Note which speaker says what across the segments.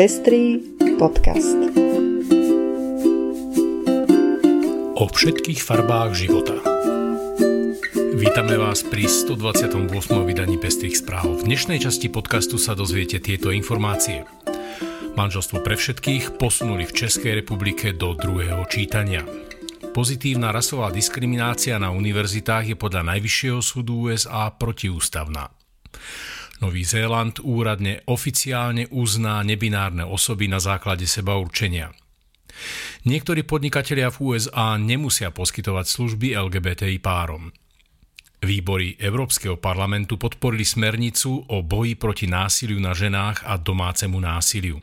Speaker 1: Pestrý podcast.
Speaker 2: O všetkých farbách života. Vítame vás pri 128. vydaní Pestrých správ. V dnešnej časti podcastu sa dozviete tieto informácie. Manželstvo pre všetkých posunuli v Českej republike do druhého čítania. Pozitívna rasová diskriminácia na univerzitách je podľa Najvyššieho súdu USA protiústavná. Nový Zéland úradne oficiálne uzná nebinárne osoby na základe seba určenia. Niektorí podnikatelia v USA nemusia poskytovať služby LGBTI párom. Výbory Európskeho parlamentu podporili smernicu o boji proti násiliu na ženách a domácemu násiliu.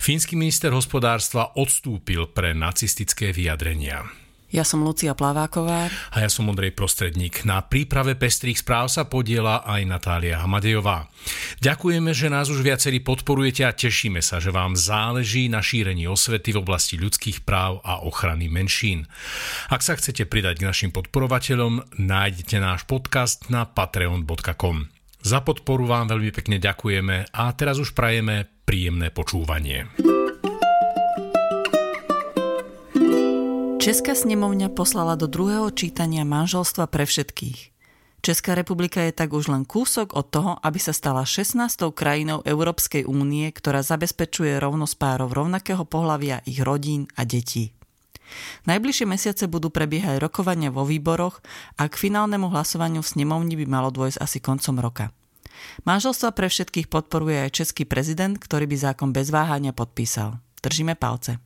Speaker 2: Fínsky minister hospodárstva odstúpil pre nacistické vyjadrenia.
Speaker 3: Ja som Lucia Plaváková.
Speaker 2: A ja som Ondrej Prostredník. Na príprave pestrých správ sa podiela aj Natália Hamadejová. Ďakujeme, že nás už viacerí podporujete a tešíme sa, že vám záleží na šírení osvety v oblasti ľudských práv a ochrany menšín. Ak sa chcete pridať k našim podporovateľom, nájdete náš podcast na patreon.com. Za podporu vám veľmi pekne ďakujeme a teraz už prajeme príjemné počúvanie.
Speaker 3: Česká snemovňa poslala do druhého čítania manželstva pre všetkých. Česká republika je tak už len kúsok od toho, aby sa stala 16. krajinou Európskej únie, ktorá zabezpečuje rovnosť párov rovnakého pohľavia, ich rodín a detí. Najbližšie mesiace budú prebiehať rokovania vo výboroch a k finálnemu hlasovaniu v snemovni by malo dôjsť asi koncom roka. Manželstva pre všetkých podporuje aj český prezident, ktorý by zákon bez váhania podpísal. Držíme palce.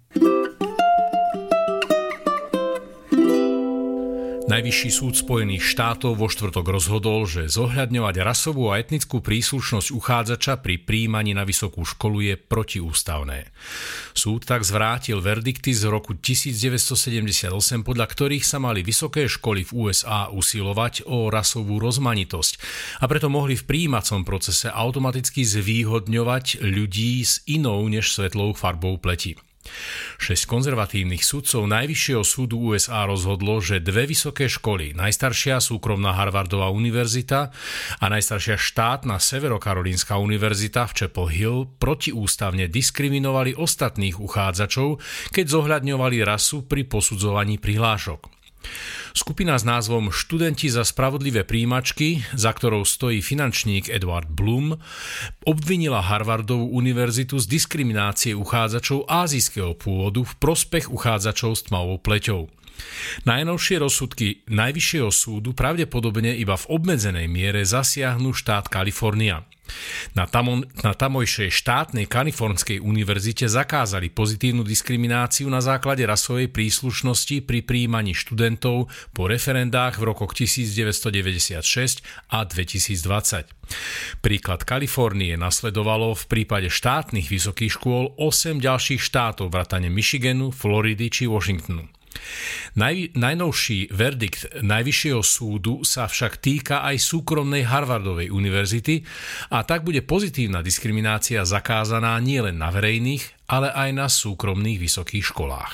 Speaker 2: Najvyšší súd Spojených štátov vo štvrtok rozhodol, že zohľadňovať rasovú a etnickú príslušnosť uchádzača pri príjmaní na vysokú školu je protiústavné. Súd tak zvrátil verdikty z roku 1978, podľa ktorých sa mali vysoké školy v USA usilovať o rasovú rozmanitosť a preto mohli v príjímacom procese automaticky zvýhodňovať ľudí s inou než svetlou farbou pleti. Šesť konzervatívnych sudcov Najvyššieho súdu USA rozhodlo, že dve vysoké školy, najstaršia súkromná Harvardová univerzita a najstaršia štátna Severokarolínska univerzita v Chapel Hill protiústavne diskriminovali ostatných uchádzačov, keď zohľadňovali rasu pri posudzovaní prihlášok. Skupina s názvom Študenti za spravodlivé príjimačky, za ktorou stojí finančník Edward Bloom, obvinila Harvardovú univerzitu z diskriminácie uchádzačov ázijského pôvodu v prospech uchádzačov s tmavou pleťou. Najnovšie rozsudky Najvyššieho súdu pravdepodobne iba v obmedzenej miere zasiahnu štát Kalifornia. Na, tamo, na tamojšej štátnej Kalifornskej univerzite zakázali pozitívnu diskrimináciu na základe rasovej príslušnosti pri príjmaní študentov po referendách v rokoch 1996 a 2020. Príklad Kalifornie nasledovalo v prípade štátnych vysokých škôl 8 ďalších štátov vrátane Michiganu, Floridy či Washingtonu. Naj, najnovší verdikt Najvyššieho súdu sa však týka aj súkromnej Harvardovej univerzity a tak bude pozitívna diskriminácia zakázaná nielen na verejných, ale aj na súkromných vysokých školách.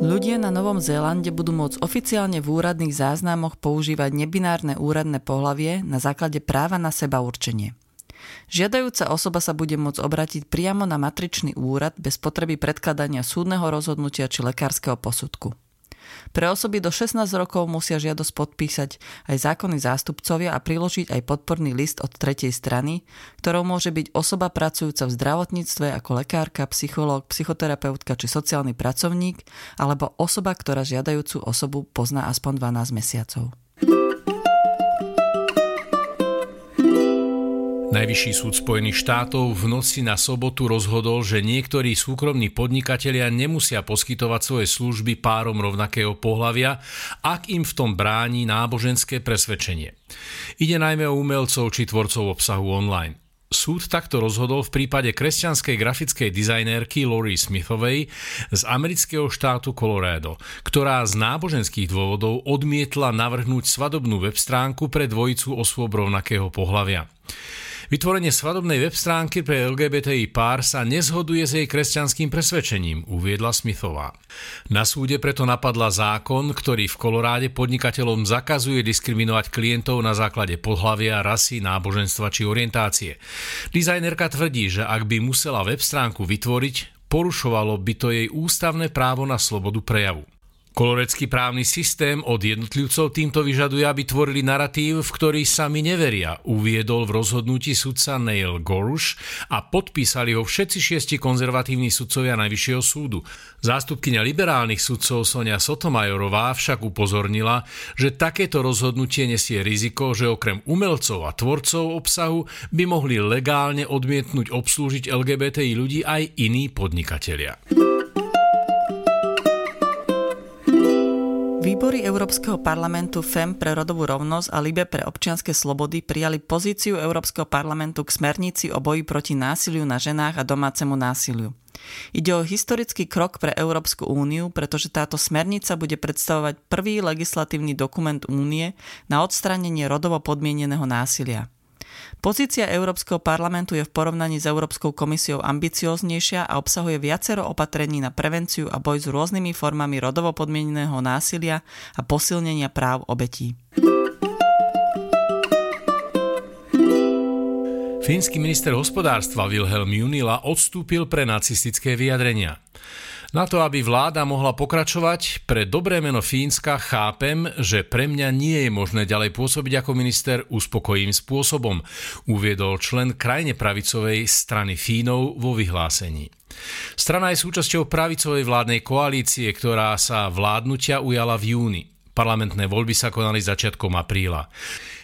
Speaker 3: Ľudia na Novom Zélande budú môcť oficiálne v úradných záznamoch používať nebinárne úradné pohlavie na základe práva na seba určenie. Žiadajúca osoba sa bude môcť obratiť priamo na matričný úrad bez potreby predkladania súdneho rozhodnutia či lekárskeho posudku. Pre osoby do 16 rokov musia žiadosť podpísať aj zákonní zástupcovia a priložiť aj podporný list od tretej strany, ktorou môže byť osoba pracujúca v zdravotníctve ako lekárka, psychológ, psychoterapeutka či sociálny pracovník, alebo osoba, ktorá žiadajúcu osobu pozná aspoň 12 mesiacov.
Speaker 2: Najvyšší súd Spojených štátov v noci na sobotu rozhodol, že niektorí súkromní podnikatelia nemusia poskytovať svoje služby párom rovnakého pohľavia, ak im v tom bráni náboženské presvedčenie. Ide najmä o umelcov či tvorcov obsahu online. Súd takto rozhodol v prípade kresťanskej grafickej dizajnérky Lori Smithovej z amerického štátu Colorado, ktorá z náboženských dôvodov odmietla navrhnúť svadobnú web stránku pre dvojicu osôb rovnakého pohľavia. Vytvorenie svadobnej web stránky pre LGBTI pár sa nezhoduje s jej kresťanským presvedčením, uviedla Smithová. Na súde preto napadla zákon, ktorý v Koloráde podnikateľom zakazuje diskriminovať klientov na základe pohlavia, rasy, náboženstva či orientácie. Dizajnerka tvrdí, že ak by musela web stránku vytvoriť, porušovalo by to jej ústavné právo na slobodu prejavu. Kolorecký právny systém od jednotlivcov týmto vyžaduje, aby tvorili narratív, v ktorý sami neveria, uviedol v rozhodnutí sudca Neil Goruš a podpísali ho všetci šiesti konzervatívni sudcovia Najvyššieho súdu. Zástupkynia liberálnych sudcov Sonia Sotomajorová však upozornila, že takéto rozhodnutie nesie riziko, že okrem umelcov a tvorcov obsahu by mohli legálne odmietnúť obslúžiť LGBTI ľudí aj iní podnikatelia.
Speaker 3: Výbory Európskeho parlamentu FEM pre rodovú rovnosť a LIBE pre občianske slobody prijali pozíciu Európskeho parlamentu k smernici o boji proti násiliu na ženách a domácemu násiliu. Ide o historický krok pre Európsku úniu, pretože táto smernica bude predstavovať prvý legislatívny dokument únie na odstránenie rodovo podmieneného násilia. Pozícia Európskeho parlamentu je v porovnaní s Európskou komisiou ambicioznejšia a obsahuje viacero opatrení na prevenciu a boj s rôznymi formami rodovo podmieneného násilia a posilnenia práv obetí.
Speaker 2: Fínsky minister hospodárstva Wilhelm Junila odstúpil pre nacistické vyjadrenia. Na to, aby vláda mohla pokračovať, pre dobré meno Fínska chápem, že pre mňa nie je možné ďalej pôsobiť ako minister uspokojím spôsobom, uviedol člen krajne pravicovej strany Fínov vo vyhlásení. Strana je súčasťou pravicovej vládnej koalície, ktorá sa vládnutia ujala v júni. Parlamentné voľby sa konali začiatkom apríla.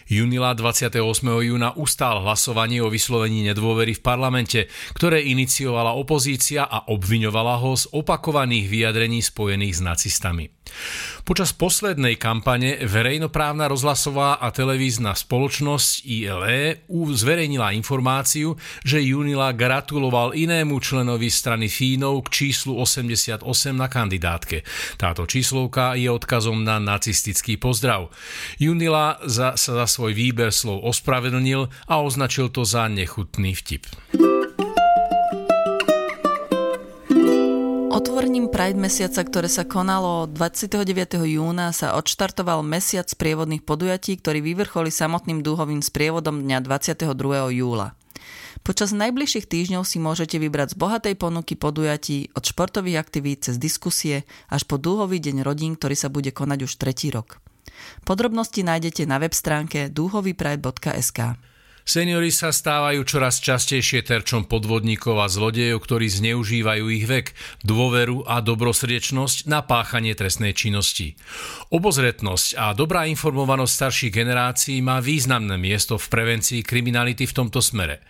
Speaker 2: Junila 28. júna ustál hlasovanie o vyslovení nedôvery v parlamente, ktoré iniciovala opozícia a obviňovala ho z opakovaných vyjadrení spojených s nacistami. Počas poslednej kampane verejnoprávna rozhlasová a televízna spoločnosť ILE zverejnila informáciu, že Junila gratuloval inému členovi strany Fínov k číslu 88 na kandidátke. Táto číslovka je odkazom na nacistický pozdrav. Junila za, sa za svoj výber slov ospravedlnil a označil to za nechutný vtip.
Speaker 3: Pride mesiaca, ktoré sa konalo 29. júna, sa odštartoval mesiac sprievodných podujatí, ktorý vyvrcholí samotným dúhovým sprievodom dňa 22. júla. Počas najbližších týždňov si môžete vybrať z bohatej ponuky podujatí od športových aktivít cez diskusie až po dúhový deň rodín, ktorý sa bude konať už tretí rok. Podrobnosti nájdete na web stránke dúhovýpride.sk.
Speaker 2: Seniori sa stávajú čoraz častejšie terčom podvodníkov a zlodejov, ktorí zneužívajú ich vek, dôveru a dobrosrdečnosť na páchanie trestnej činnosti. Obozretnosť a dobrá informovanosť starších generácií má významné miesto v prevencii kriminality v tomto smere.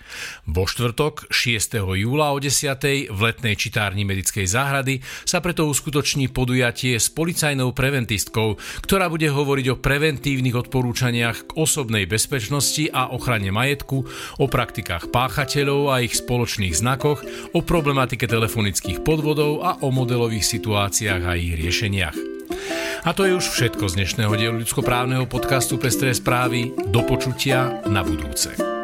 Speaker 2: Vo štvrtok 6. júla o 10. v letnej čitárni medickej záhrady sa preto uskutoční podujatie s policajnou preventistkou, ktorá bude hovoriť o preventívnych odporúčaniach k osobnej bezpečnosti a ochrane majetku majetku, o praktikách páchateľov a ich spoločných znakoch, o problematike telefonických podvodov a o modelových situáciách a ich riešeniach. A to je už všetko z dnešného dielu ľudskoprávneho podcastu Pestré správy. Do počutia na budúce.